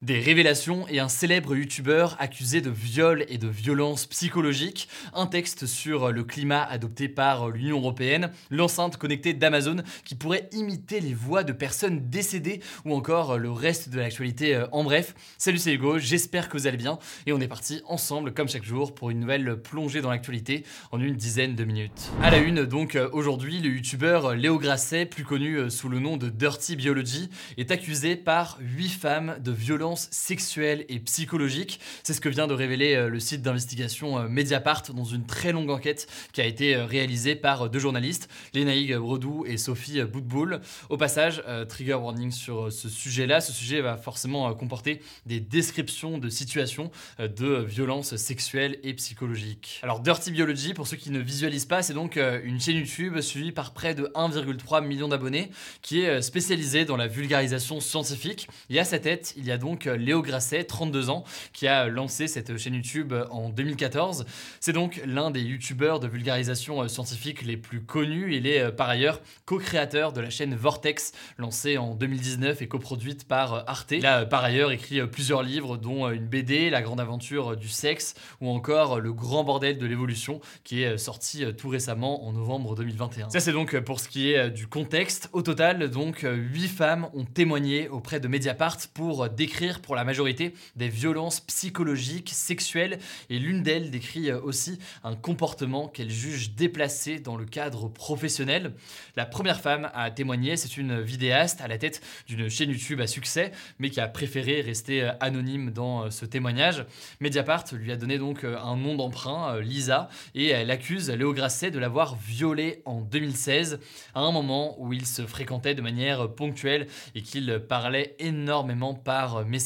Des révélations et un célèbre youtubeur accusé de viol et de violence psychologique, un texte sur le climat adopté par l'Union Européenne, l'enceinte connectée d'Amazon qui pourrait imiter les voix de personnes décédées ou encore le reste de l'actualité euh, en bref. Salut c'est Hugo, j'espère que vous allez bien et on est parti ensemble comme chaque jour pour une nouvelle plongée dans l'actualité en une dizaine de minutes. À la une donc euh, aujourd'hui, le youtubeur Léo Grasset, plus connu euh, sous le nom de Dirty Biology, est accusé par 8 femmes de violence sexuelle et psychologique. C'est ce que vient de révéler euh, le site d'investigation euh, Mediapart dans une très longue enquête qui a été euh, réalisée par deux journalistes, Lénaïg Bredou et Sophie Boutboul. Au passage, trigger warning sur ce sujet-là. Ce sujet va forcément comporter des descriptions de situations de violences sexuelles et psychologiques. Alors Dirty Biology, pour ceux qui ne visualisent pas, c'est donc une chaîne YouTube suivie par près de 1,3 million d'abonnés qui est spécialisée dans la vulgarisation scientifique. Et à sa tête, il y a donc Léo Grasset, 32 ans, qui a lancé cette chaîne YouTube en 2014. C'est donc l'un des youtubeurs de vulgarisation euh, scientifique les plus connus. Il est euh, par ailleurs co-créateur de la chaîne Vortex, lancée en 2019 et coproduite par euh, Arte. Il a par ailleurs écrit plusieurs livres, dont une BD, La grande aventure du sexe, ou encore Le grand bordel de l'évolution, qui est sorti tout récemment en novembre 2021. Ça c'est donc pour ce qui est du contexte. Au total, donc, 8 femmes ont témoigné auprès de Mediapart pour décrire pour la majorité des violences psychologiques, sexuelles, et l'une d'elles décrit euh, aussi un comportement qu'elle juge déplacé dans le cadre professionnel. La première femme à témoigner, c'est une vidéaste à la tête d'une chaîne YouTube à succès, mais qui a préféré rester euh, anonyme dans euh, ce témoignage. Mediapart lui a donné donc un nom d'emprunt, Lisa, et elle accuse Léo Grasset de l'avoir violée en 2016, à un moment où ils se fréquentaient de manière ponctuelle et qu'ils parlaient énormément par message.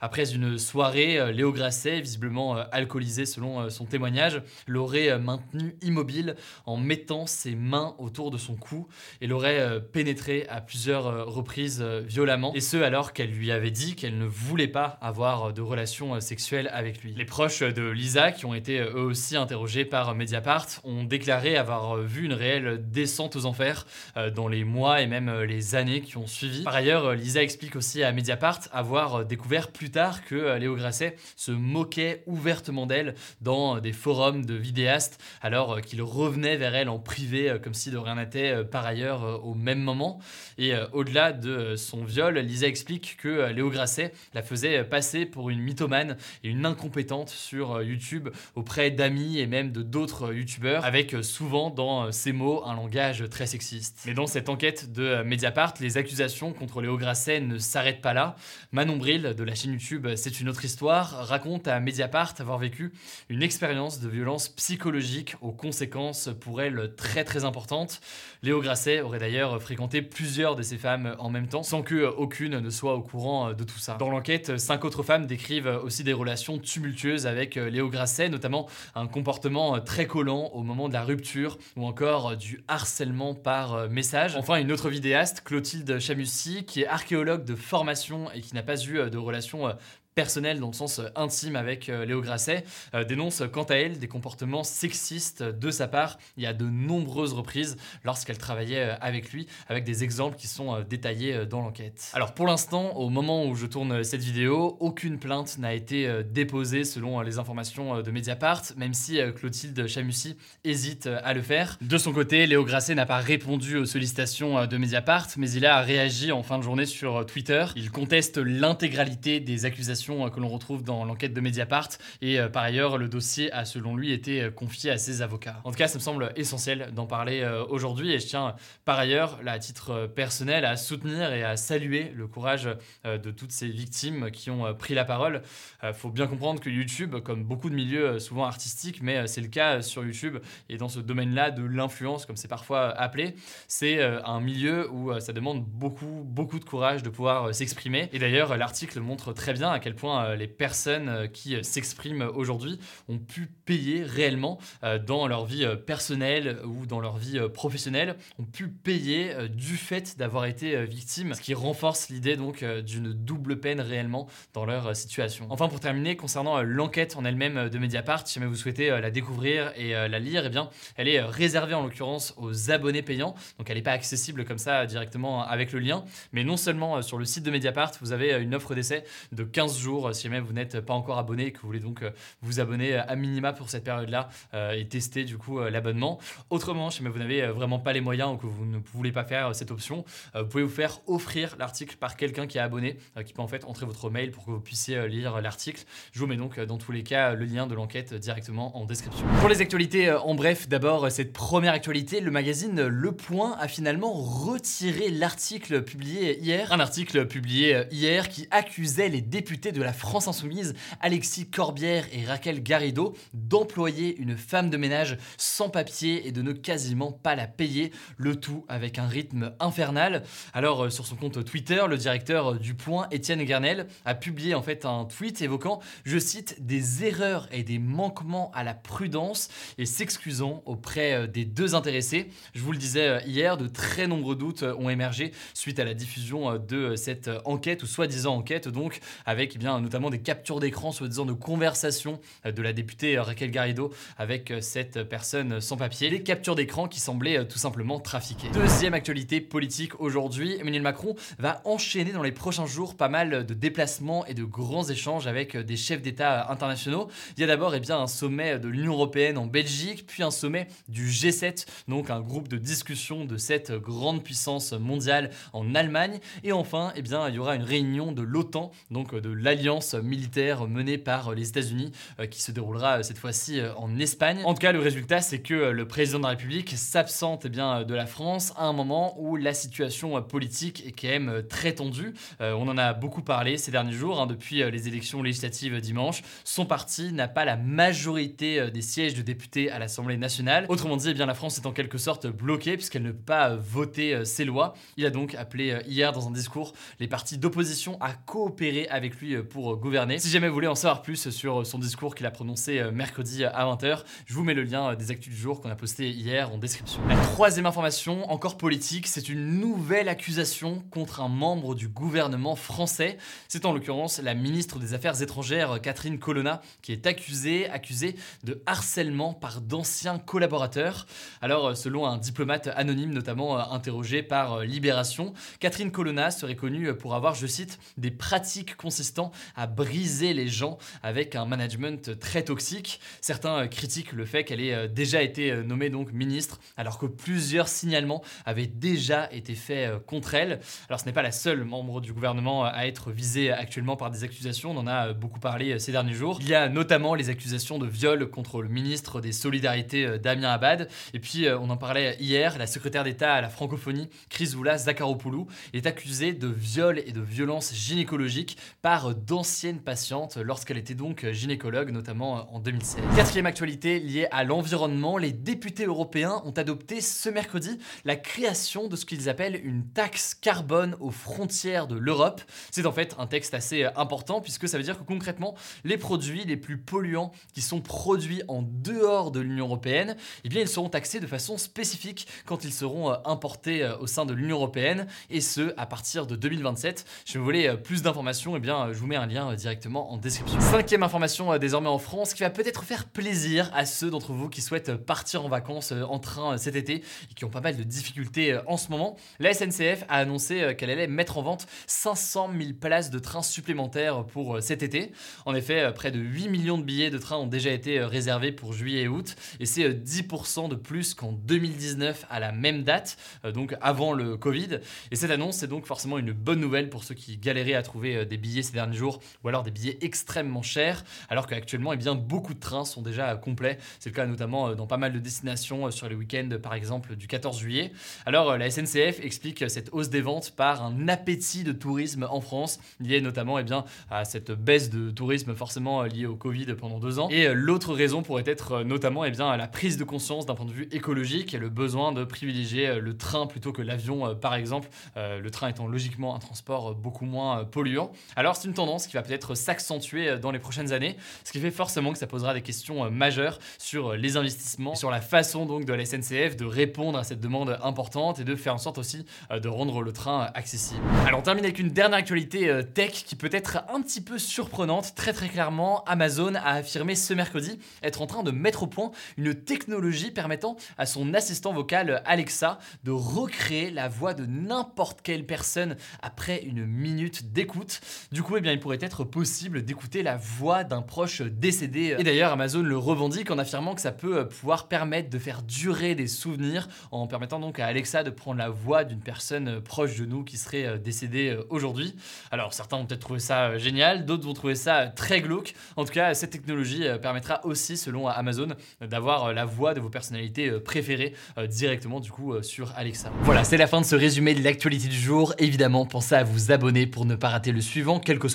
Après une soirée, euh, Léo Grasset, visiblement euh, alcoolisé selon euh, son témoignage, l'aurait maintenu immobile en mettant ses mains autour de son cou et l'aurait pénétré à plusieurs reprises violemment. Et ce alors qu'elle lui avait dit qu'elle ne voulait pas avoir de relations sexuelles avec lui. Les proches de Lisa, qui ont été eux aussi interrogés par Mediapart, ont déclaré avoir vu une réelle descente aux enfers dans les mois et même les années qui ont suivi. Par ailleurs, Lisa explique aussi à Mediapart avoir découvert plus tard que euh, Léo Grasset se moquait ouvertement d'elle dans des forums de vidéastes, alors euh, qu'il revenait vers elle en privé euh, comme si de rien n'était par ailleurs au même moment. Et au-delà de son viol, Lisa explique que Léo Grasset la faisait passer pour une mythomane et une incompétente sur YouTube auprès d'amis et même de d'autres youtubeurs, avec souvent dans ses mots un langage très sexiste. Mais dans cette enquête de Mediapart, les accusations contre Léo Grasset ne s'arrêtent pas là. Manon Bril de la chaîne YouTube C'est une autre histoire raconte à Mediapart avoir vécu une expérience de violence psychologique aux conséquences pour elle très très importantes. Léo Grasset aurait d'ailleurs fréquenté plusieurs de ces femmes en même temps sans que aucune ne soit au courant de tout ça. Dans l'enquête, cinq autres femmes décrivent aussi des relations tumultueuses avec Léo Grasset, notamment un comportement très collant au moment de la rupture ou encore du harcèlement par message. Enfin, une autre vidéaste, Clotilde Chamussy, qui est archéologue de formation et qui n'a pas eu de relations euh, personnelle dans le sens euh, intime avec euh, Léo Grasset, euh, dénonce quant à elle des comportements sexistes de sa part il y a de nombreuses reprises lorsqu'elle travaillait avec lui, avec des exemples qui sont détaillés dans l'enquête. Alors pour l'instant, au moment où je tourne cette vidéo, aucune plainte n'a été déposée selon les informations de Mediapart, même si Clotilde Chamussy hésite à le faire. De son côté, Léo Grasset n'a pas répondu aux sollicitations de Mediapart, mais il a réagi en fin de journée sur Twitter. Il conteste l'intégralité des accusations informations que l'on retrouve dans l'enquête de Mediapart. Et par ailleurs, le dossier a selon lui été confié à ses avocats. En tout cas, ça me semble essentiel d'en parler aujourd'hui et je tiens par ailleurs, là, à titre personnel, à soutenir et à saluer le courage de toutes ces victimes qui ont pris la parole. Il faut bien comprendre que YouTube, comme beaucoup de milieux souvent artistiques, mais c'est le cas sur YouTube et dans ce domaine-là de l'influence, comme c'est parfois appelé, c'est un milieu où ça demande beaucoup, beaucoup de courage de pouvoir s'exprimer. Et d'ailleurs, l'article montre très bien à quel point les personnes qui s'expriment aujourd'hui ont pu payer réellement dans leur vie personnelle ou dans leur vie professionnelle, ont pu payer du fait d'avoir été victimes, ce qui renforce l'idée donc d'une double peine réellement dans leur situation. Enfin, pour terminer, concernant l'enquête en elle-même de Mediapart, si jamais vous souhaitez la découvrir et la lire, eh bien, elle est réservée en l'occurrence aux abonnés payants, donc elle n'est pas accessible comme ça directement avec le lien, mais non seulement sur le site de Mediapart, vous avez une offre d'essai de 15 jours si jamais vous n'êtes pas encore abonné et que vous voulez donc vous abonner à minima pour cette période-là et tester du coup l'abonnement. Autrement, si jamais vous n'avez vraiment pas les moyens ou que vous ne voulez pas faire cette option, vous pouvez vous faire offrir l'article par quelqu'un qui est abonné, qui peut en fait entrer votre mail pour que vous puissiez lire l'article. Je vous mets donc dans tous les cas le lien de l'enquête directement en description. Pour les actualités en bref, d'abord cette première actualité, le magazine Le Point a finalement retiré l'article publié hier. Un article publié hier qui accusait les députés de la France Insoumise, Alexis Corbière et Raquel Garrido, d'employer une femme de ménage sans papier et de ne quasiment pas la payer, le tout avec un rythme infernal. Alors euh, sur son compte Twitter, le directeur du Point, Étienne Guernel, a publié en fait un tweet évoquant, je cite, des erreurs et des manquements à la prudence et s'excusant auprès euh, des deux intéressés. Je vous le disais euh, hier, de très nombreux doutes ont émergé suite à la diffusion de cette enquête ou soi-disant enquête donc avec notamment des captures d'écran soi-disant de conversations de la députée Raquel Garrido avec cette personne sans papier, des captures d'écran qui semblaient tout simplement trafiquées. Deuxième actualité politique aujourd'hui, Emmanuel Macron va enchaîner dans les prochains jours pas mal de déplacements et de grands échanges avec des chefs d'État internationaux. Il y a d'abord eh bien un sommet de l'Union européenne en Belgique, puis un sommet du G7, donc un groupe de discussion de cette grande puissance mondiale en Allemagne, et enfin eh bien il y aura une réunion de l'OTAN, donc de l'alliance militaire menée par les États-Unis, euh, qui se déroulera cette fois-ci euh, en Espagne. En tout cas, le résultat c'est que le président de la République s'absente eh bien de la France à un moment où la situation politique est quand même très tendue. Euh, on en a beaucoup parlé ces derniers jours, hein, depuis les élections législatives dimanche. Son parti n'a pas la majorité des sièges de députés à l'Assemblée nationale. Autrement dit, eh bien, la France est en quelque sorte bloquée puisqu'elle ne peut pas voter ses lois. Il a donc appelé hier dans un discours les partis d'opposition à coopérer avec lui pour gouverner. Si jamais vous voulez en savoir plus sur son discours qu'il a prononcé mercredi à 20h, je vous mets le lien des actus du jour qu'on a posté hier en description. La troisième information, encore politique, c'est une nouvelle accusation contre un membre du gouvernement français. C'est en l'occurrence la ministre des Affaires étrangères Catherine Colonna qui est accusée, accusée de harcèlement par d'anciens collaborateurs. Alors selon un diplomate anonyme notamment interrogé par Libération, Catherine Colonna serait connue pour avoir, je cite, des pratiques consistant à briser les gens avec un management très toxique. Certains critiquent le fait qu'elle ait déjà été nommée donc ministre alors que plusieurs signalements avaient déjà été faits euh, contre elle. Alors ce n'est pas la seule membre du gouvernement à être visée actuellement par des accusations, on en a euh, beaucoup parlé euh, ces derniers jours. Il y a notamment les accusations de viol contre le ministre des Solidarités Damien Abad, et puis on en parlait hier, la secrétaire d'État à la francophonie, Chrysoula Zakharopoulou, est accusée de viol et de violence gynécologique par d'anciennes patientes lorsqu'elle était donc gynécologue, notamment en 2016. Quatrième actualité liée à l'environnement, les députés européens ont adopté ce mercredi la création de ce qu'ils appellent une taxe carbone aux frontières de l'Europe. C'est en fait un texte assez euh, important puisque ça veut dire que concrètement, les produits les plus polluants qui sont produits en dehors de l'Union européenne, eh bien ils seront taxés de façon spécifique quand ils seront euh, importés euh, au sein de l'Union européenne et ce à partir de 2027. Si vous voulez plus d'informations, eh bien je vous mets un lien directement en description. Cinquième information désormais en France qui va peut-être faire plaisir à ceux d'entre vous qui souhaitent partir en vacances en train cet été et qui ont pas mal de difficultés euh, en ce moment, la SNCF a annoncé euh, qu'elle allait mettre en vente 500 000 places de train supplémentaires pour euh, cet été. En effet, près de 8 millions de billets de train ont déjà été réservés pour juillet et août, et c'est 10% de plus qu'en 2019 à la même date, donc avant le Covid. Et cette annonce, c'est donc forcément une bonne nouvelle pour ceux qui galéraient à trouver des billets ces derniers ou alors des billets extrêmement chers, alors qu'actuellement, eh bien, beaucoup de trains sont déjà complets. C'est le cas notamment dans pas mal de destinations sur les week-ends, par exemple, du 14 juillet. Alors, la SNCF explique cette hausse des ventes par un appétit de tourisme en France, lié notamment eh bien, à cette baisse de tourisme forcément liée au Covid pendant deux ans. Et l'autre raison pourrait être notamment eh bien, la prise de conscience d'un point de vue écologique et le besoin de privilégier le train plutôt que l'avion, par exemple, le train étant logiquement un transport beaucoup moins polluant. Alors, c'est une tendance qui va peut-être s'accentuer dans les prochaines années, ce qui fait forcément que ça posera des questions majeures sur les investissements, sur la façon donc de la SNCF de répondre à cette demande importante et de faire en sorte aussi de rendre le train accessible. Alors on termine avec une dernière actualité euh, tech qui peut être un petit peu surprenante. Très très clairement, Amazon a affirmé ce mercredi être en train de mettre au point une technologie permettant à son assistant vocal Alexa de recréer la voix de n'importe quelle personne après une minute d'écoute. Du coup, eh il pourrait être possible d'écouter la voix d'un proche décédé. Et d'ailleurs, Amazon le revendique en affirmant que ça peut euh, pouvoir permettre de faire durer des souvenirs en permettant donc à Alexa de prendre la voix d'une personne euh, proche de nous qui serait euh, décédée aujourd'hui. Alors certains vont peut-être trouver ça génial, d'autres vont trouver ça très glauque. En tout cas, cette technologie permettra aussi, selon Amazon, d'avoir la voix de vos personnalités préférées directement du coup sur Alexa. Voilà, c'est la fin de ce résumé de l'actualité du jour. Évidemment, pensez à vous abonner pour ne pas rater le suivant, quelle que